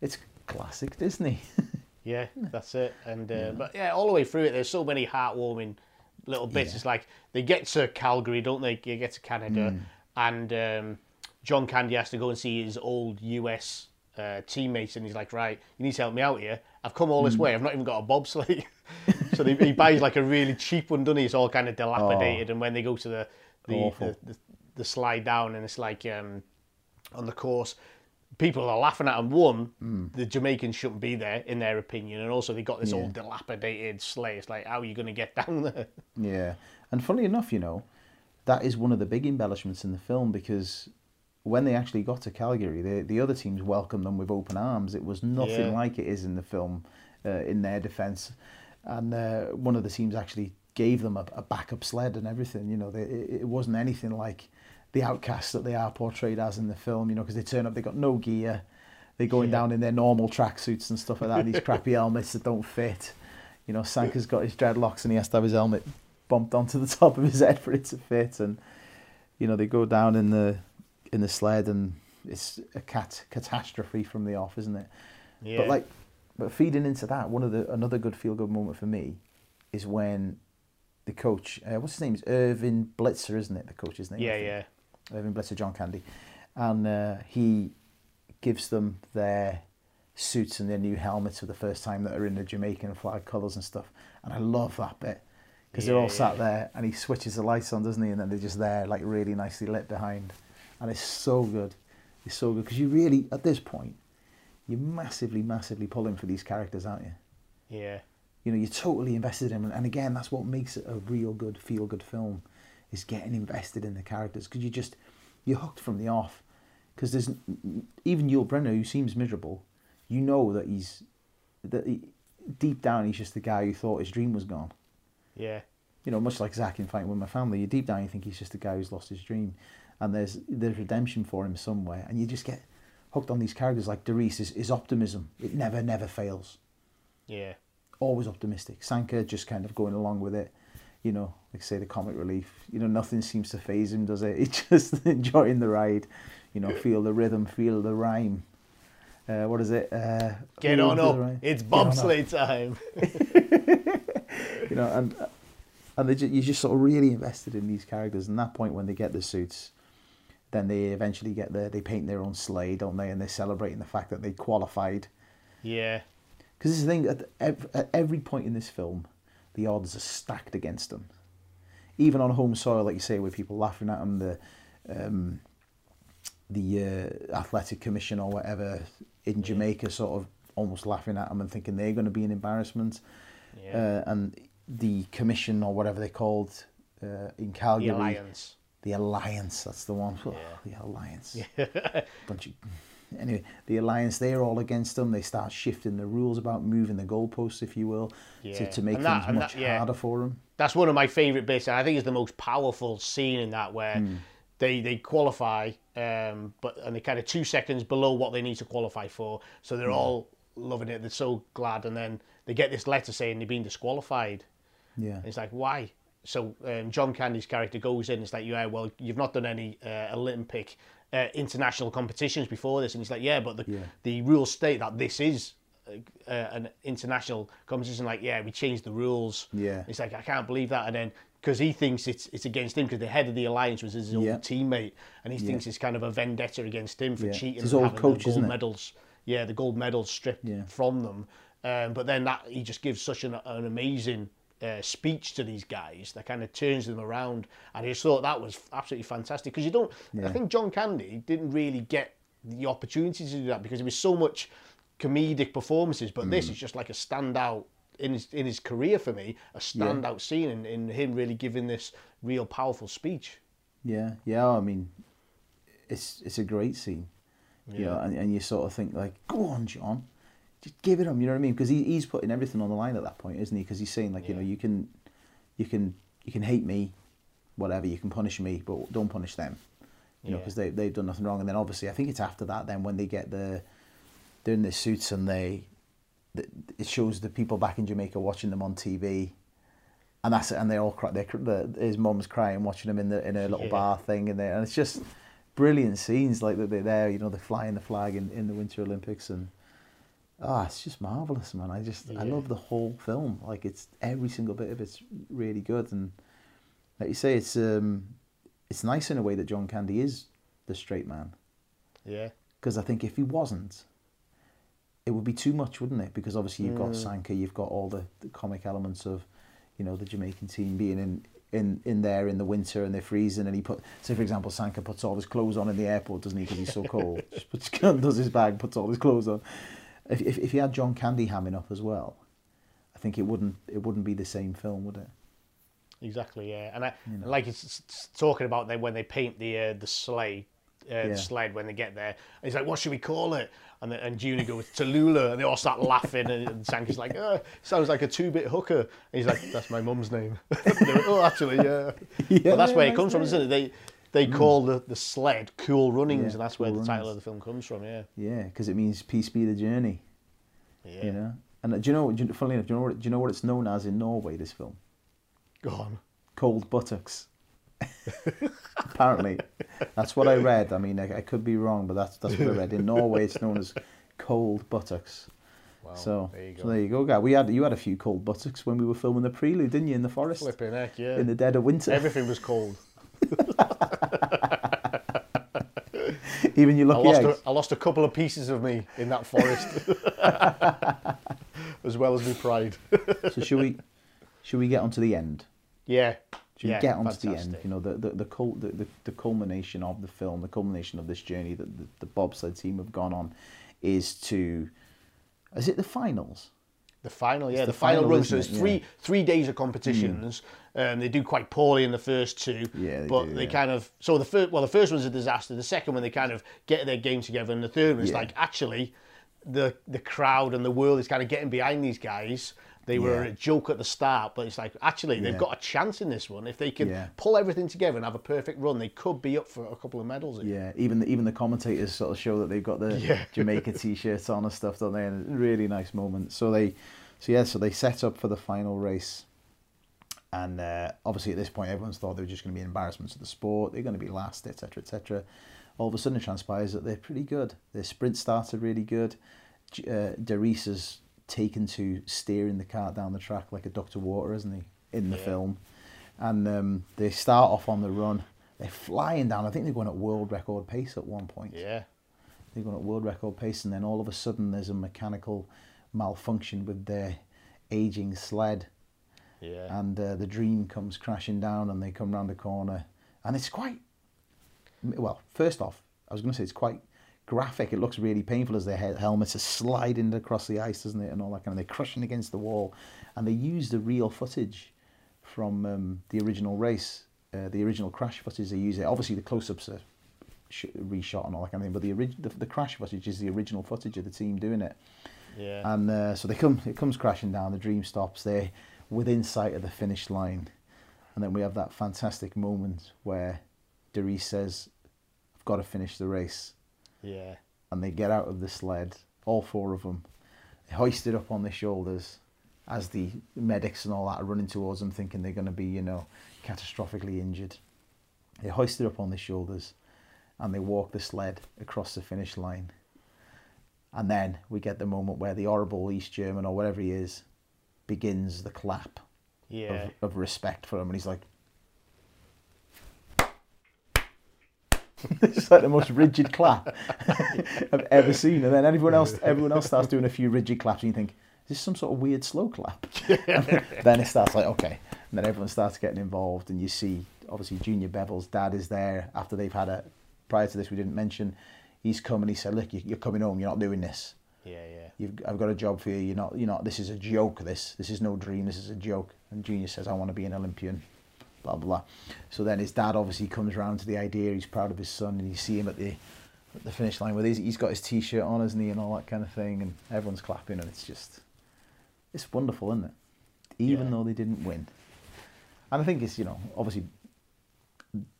it's classic Disney. Yeah, that's it. And uh, but yeah, all the way through it, there's so many heartwarming little bits. Yeah. It's like they get to Calgary, don't they? They get to Canada, Mm. And um, John Candy has to go and see his old US uh, teammates, and he's like, "Right, you need to help me out here. I've come all this Mm. way. I've not even got a bobsleigh." so they, he buys like a really cheap one, doesn't he? It's all kind of dilapidated, and when they go to the the, the, the the slide down, and it's like um, on the course. People are laughing at him. One, Mm. the Jamaicans shouldn't be there, in their opinion, and also they got this Yeah. old dilapidated sleigh. It's like, how are you going to get down there? Yeah, and funny enough, you know, that is one of the big embellishments in the film because when they actually got to Calgary, the the other teams welcomed them with open arms. It was nothing Yeah. like it is in the film, uh, in their defence, and uh, one of the teams actually gave them a, a backup sled and everything. You know, they, it, it wasn't anything like the outcasts that they are portrayed as in the film. You know, because they turn up, they got no gear. They're going down in their normal tracksuits and stuff like that, and these crappy helmets that don't fit. You know, Sanka's got his dreadlocks and he has to have his helmet bumped onto the top of his head for it to fit. And you know, they go down in the in the sled, and it's a cat catastrophe from the off, isn't it? Yeah. But like, but feeding into that, one of the another good feel good moment for me is when the coach, uh, what's his name? Is Irvin Blitzer, isn't it? The coach's name. Yeah, yeah. Irvin Blitzer, John Candy, and uh, he gives them their suits and their new helmets for the first time that are in the Jamaican flag colours and stuff. And I love that bit because they're all sat yeah. there and he switches the lights on, doesn't he? And then they're just there, like really nicely lit behind, and it's so good. It's so good because you really, at this point, you're massively, massively pulling for these characters, aren't you? Yeah. You know, you're totally invested in them, and again, that's what makes it a real good, feel good film, is getting invested in the characters because you just you're hooked from the off. Because there's even Yul Brenner who seems miserable, you know that he's that he, deep down he's just the guy who thought his dream was gone. Yeah. You know, much like Zak in Fighting with My Family, you deep down you think he's just a guy who's lost his dream, and there's there's redemption for him somewhere, and you just get hooked on these characters like Doris. is, his optimism, it never never fails Yeah. always optimistic. Sanka just kind of going along with it. You know, like say the comic relief. You know, nothing seems to phase him, does it? He's just enjoying the ride. You know, feel the rhythm, feel the rhyme. Uh, what is it? Uh, Get on the up. It's on bobsleigh time. you know, and and they just, you're just sort of really invested in these characters. And that point when they get the suits, then they eventually get the they paint their own sleigh, don't they? And they're celebrating the fact that they qualified. yeah. Because this is the thing, at, at every point in this film, the odds are stacked against them. Even on home soil, like you say, with people laughing at them, the um, the uh, athletic commission or whatever in Jamaica sort of almost laughing at them and thinking they're going to be an embarrassment. Yeah. Uh, and the commission or whatever they're called uh, in Calgary. Alliance. The Alliance, that's the one. Oh, the Alliance. Yeah. Bunch of anyway, the alliance they're all against them. They start shifting the rules about moving the goalposts, if you will, Yeah. to, to make And things much that- yeah. harder for them. That's one of my favourite bits, and I think it's the most powerful scene in that where Hmm. they they qualify, um, but and they're kind of two seconds below what they need to qualify for, so they're Yeah. all loving it. They're so glad, and then they get this letter saying they've been disqualified. Yeah. And it's like why? So um, John Candy's character goes in. It's like, yeah, well, you've not done any uh, Olympic uh, international competitions before this, and he's like, yeah, but the Yeah. the rules state that this is uh, uh, an international competition. Like, yeah, we changed the rules. Yeah. It's like I can't believe that, and then because he thinks it's it's against him because the head of the alliance was his old Yeah. teammate, and he Yeah. thinks it's kind of a vendetta against him for cheating. His and old having coach, the gold medals. Yeah, the gold medals stripped from them. Um, but then that he just gives such an, an amazing uh, speech to these guys that kind of turns them around, and I just thought that was absolutely fantastic because you don't. Yeah. I think John Candy didn't really get the opportunity to do that because it was so much comedic performances, but this Mm. is just like a standout in his in his career for me, a standout scene in, in him really giving this real powerful speech. Yeah, yeah. I mean, it's it's a great scene. You know, Yeah. and, and you sort of think like, go on, John, just give it him. You know what I mean? Because he, he's putting everything on the line at that point, isn't he? Because he's saying like, you know, you can, you can, you can hate me, whatever. You can punish me, but don't punish them. You know, because they they've done nothing wrong. And then obviously, I think it's after that then when they get the, they're in their suits and they, the, it shows the people back in Jamaica watching them on TV. And that's it, and they all cry. They, the, his mum's crying, watching him in the in a little Yeah. bar thing, and there, and it's just brilliant scenes like that. They're there, you know, they're flying the flag in, in the Winter Olympics, and ah, it's just marvelous, man. I just I love the whole film. Like it's every single bit of it's really good, and like you say, it's um, it's nice in a way that John Candy is the straight man, Yeah. because I think if he wasn't, it would be too much, wouldn't it? Because obviously you've got Mm. Sanka, you've got all the, the comic elements of, you know, the Jamaican team being in, in, in there in the winter and they're freezing, and he put, say for example, Sanka puts all his clothes on in the airport, doesn't he? Because he's so cold. Just puts, does his bag, puts all his clothes on. If, if if he had John Candy hamming up as well, I think it wouldn't it wouldn't be the same film, would it? Exactly, yeah. And I, You know. like it's, it's talking about them when they paint the uh, the sleigh, uh, Yeah. the sled when they get there. And he's like, "What should we call it?" And then, and Junior goes Tallulah, and they all start laughing. And, and Sanka's like, oh, "Sounds like a two-bit hooker." And he's like, "That's my mum's name." They went, oh, actually, yeah. Yeah, but that's where it comes from, isn't it? They they call the, the sled Cool Runnings, Yeah, and that's where Cool the title of the film comes from. Yeah. Yeah, because it means peace be the journey. Yeah. You know, and uh, do you know? Do you, funnily enough, do you know what? Do you know what it's known as in Norway? This film, Go on. cold buttocks. Apparently, that's what I read. I mean, I, I could be wrong, but that's that's what I read. In Norway, it's known as cold buttocks. Wow, so there you go. so there you go, guy. We had you had a few cold buttocks when we were filming the prelude, didn't you, in the forest? Flipping heck, yeah. In the dead of winter. Everything was cold. Even your I lost, eggs. a, I lost a couple of pieces of me in that forest, as well as my pride. so should we should we get onto the end? Yeah. Should yeah, we get onto the end? You know, the the the, cul- the the the culmination of the film, the culmination of this journey that the, the bobsled team have gone on, is to, is it the finals? The final, yeah, the the, final, final, run. So it's it? three Yeah. three days of competitions. Um, they do quite poorly in the first two, Yeah, they but do, they yeah. kind of so the first well the first one's a disaster. The second one they kind of get their game together, and the third one's Yeah. like actually the the crowd and the world is kind of getting behind these guys. They were Yeah. a joke at the start, but it's like actually they've Yeah. got a chance in this one. If they can Yeah. pull everything together and have a perfect run, they could be up for a couple of medals. here. Yeah, even the, even the commentators sort of show that they've got the. Jamaica t-shirts on and stuff, don't they? And really nice moment. So they, so yeah, so they set up for the final race, and uh, obviously at this point everyone's thought they were just going to be embarrassments of the sport. They're going to be last, etc., etc. All of a sudden it transpires that they're pretty good. Their sprint started really good. Uh, Darius has taken to steering the cart down the track like a Doctor water, isn't he? In the Yeah. film, and um, they start off on the run. They're flying down. I think they're going at world record pace at one point. Yeah. They're going at world record pace, and then all of a sudden there's a mechanical malfunction with their aging sled, Yeah. and uh, the dream comes crashing down, and they come round the corner, and it's quite. Well, first off, I was going to say it's quite graphic. It looks really painful as their helmets are sliding across the ice, doesn't it, and all that kind of. They're crushing against the wall, and they use the real footage from um, the original race, uh, the original crash footage. They use it. Obviously, the close-ups are sh- reshot and all that kind of thing. But the, orig- the the crash footage is the original footage of the team doing it. Yeah. And uh, so they come, it comes crashing down. The dream stops there, within sight of the finish line, and then we have that fantastic moment where Derice says, "I've got to finish the race," Yeah. and they get out of the sled, all four of them, hoisted up on their shoulders, as the medics and all that are running towards them, thinking they're going to be, you know, catastrophically injured. They hoist it up on their shoulders, and they walk the sled across the finish line. And then we get the moment where the horrible East German or whatever he is begins the clap Yeah. of, of respect for him. And he's like, it's like the most rigid clap I've ever seen. And then everyone else, everyone else starts doing a few rigid claps, and you think, is this some sort of weird slow clap? then it starts like, okay. And then everyone starts getting involved, and you see, obviously, Junior Bevil's dad is there after they've had a. Prior to this, we didn't mention, he's come and he said, look, you- you're coming home, you're not doing this. Yeah, yeah. You've, I've got a job for you. You're not. You're not. This is a joke. This. This is no dream. This is a joke. And Junior says, I want to be an Olympian. Blah blah. So then his dad obviously comes around to the idea. He's proud of his son, and you see him at the at the finish line with his. He's got his t-shirt on, hasn't he, and all that kind of thing. And everyone's clapping, and it's just, it's wonderful, isn't it? Even Yeah. though they didn't win. And I think it's you know obviously,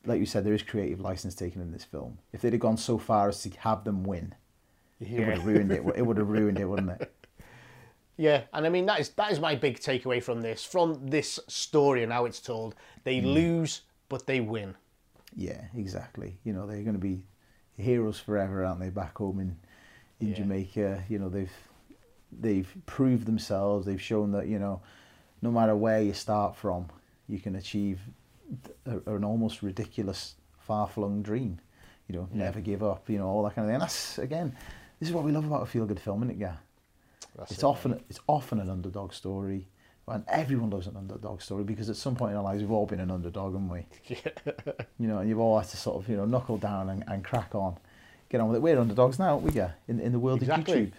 like you said, there is creative license taken in this film. If they'd have gone so far as to have them win, it would have ruined it. It would have ruined it, wouldn't it? Yeah, and I mean that is that is my big takeaway from this, from this story and how it's told. They Mm. lose, but they win. Yeah, exactly. You know, they're going to be heroes forever, aren't they? Back home in in Yeah. Jamaica, you know, they've they've proved themselves. They've shown that you know, no matter where you start from, you can achieve a, an almost ridiculous, far flung dream. You know, Yeah. never give up. You know, all that kind of thing. And that's again, this is what we love about a feel good film, isn't it? Yeah. That's it's it, often it's often an underdog story, and everyone loves an underdog story because at some point in our lives we've all been an underdog, haven't we? You know, and you've all had to sort of you know knuckle down and, and crack on, get on with it. We're underdogs now, aren't we? Yeah, in in the world Exactly. of YouTube.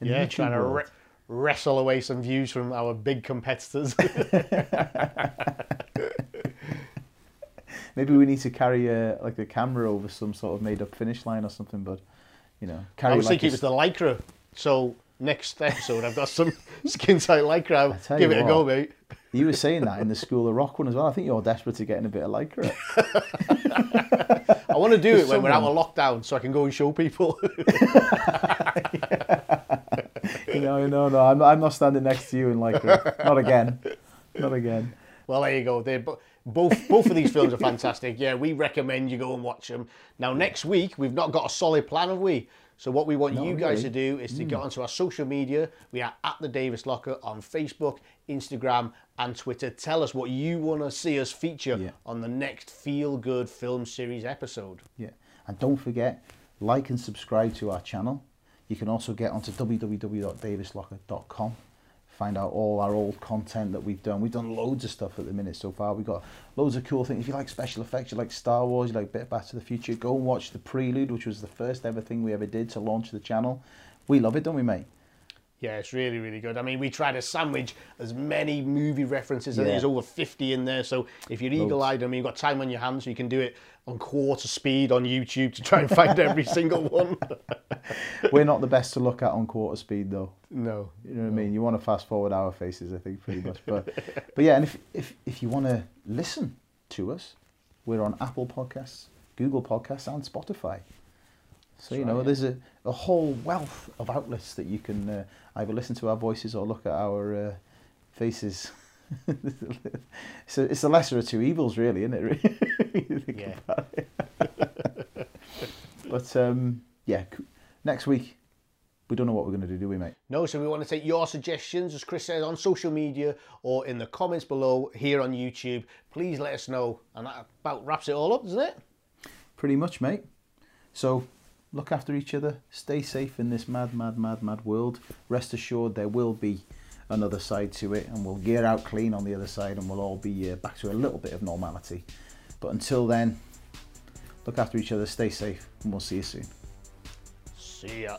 In yeah, the YouTube trying to re- wrestle away some views from our big competitors. Maybe we need to carry a, like a camera over some sort of made up finish line or something, but you know, carry I was like thinking a it was the lycra. So next episode, I've got some skin tight lycra. Give it a go, mate. You were saying that in the School of Rock one as well. I think you're desperate to get in a bit of lycra. I want to do it when we're out of lockdown, so I can go and show people. you know, no, no, I'm, I'm not standing next to you in lycra. Not again. Not again. Well, there you go. Both both of these films are fantastic. Yeah, we recommend you go and watch them. Now, next week we've not got a solid plan, have we? So what we want Not you guys to do is to hmm. get onto our social media. We are at the Davies Locker on Facebook, Instagram, and Twitter. Tell us what you want to see us feature Yeah. on the next Feel Good Film Series episode. Yeah. And don't forget, like and subscribe to our channel. You can also get onto www.davieslocker.com. find out all our old content that we've done. We've done loads of stuff at the minute so far. We've got loads of cool things. If you like special effects, you like Star Wars, you like Bit Back to the Future, go and watch The Prelude, which was the first ever thing we ever did to launch the channel. We love it, don't we, mate? Yeah, it's really, really good. I mean, we try to sandwich as many movie references. Yeah. there's over 50 in there. So if you're eagle-eyed, I mean, you've got time on your hands, so you can do it on quarter speed on YouTube to try and find every single one. We're not the best to look at on quarter speed, though. No. You know what I mean? You want to fast forward our faces, I think, pretty much. But, but yeah, and if, if, if you want to listen to us, we're on Apple Podcasts, Google Podcasts, and Spotify. So, you know, there's a, a whole wealth of outlets that you can uh, either listen to our voices or look at our uh, faces. so it's the lesser of two evils, really, isn't it? Yeah. it. but um, yeah, next week, we don't know what we're going to do, do we, mate? No, so we want to take your suggestions, as Chris says, on social media or in the comments below here on YouTube. Please let us know. And that about wraps it all up, doesn't it? Pretty much, mate. So look after each other. Stay safe in this mad, mad, mad, mad world. Rest assured, there will be another side to it, and we'll gear out clean on the other side, and we'll all be uh, back to a little bit of normality. But until then, look after each other, stay safe, and we'll see you soon. See ya.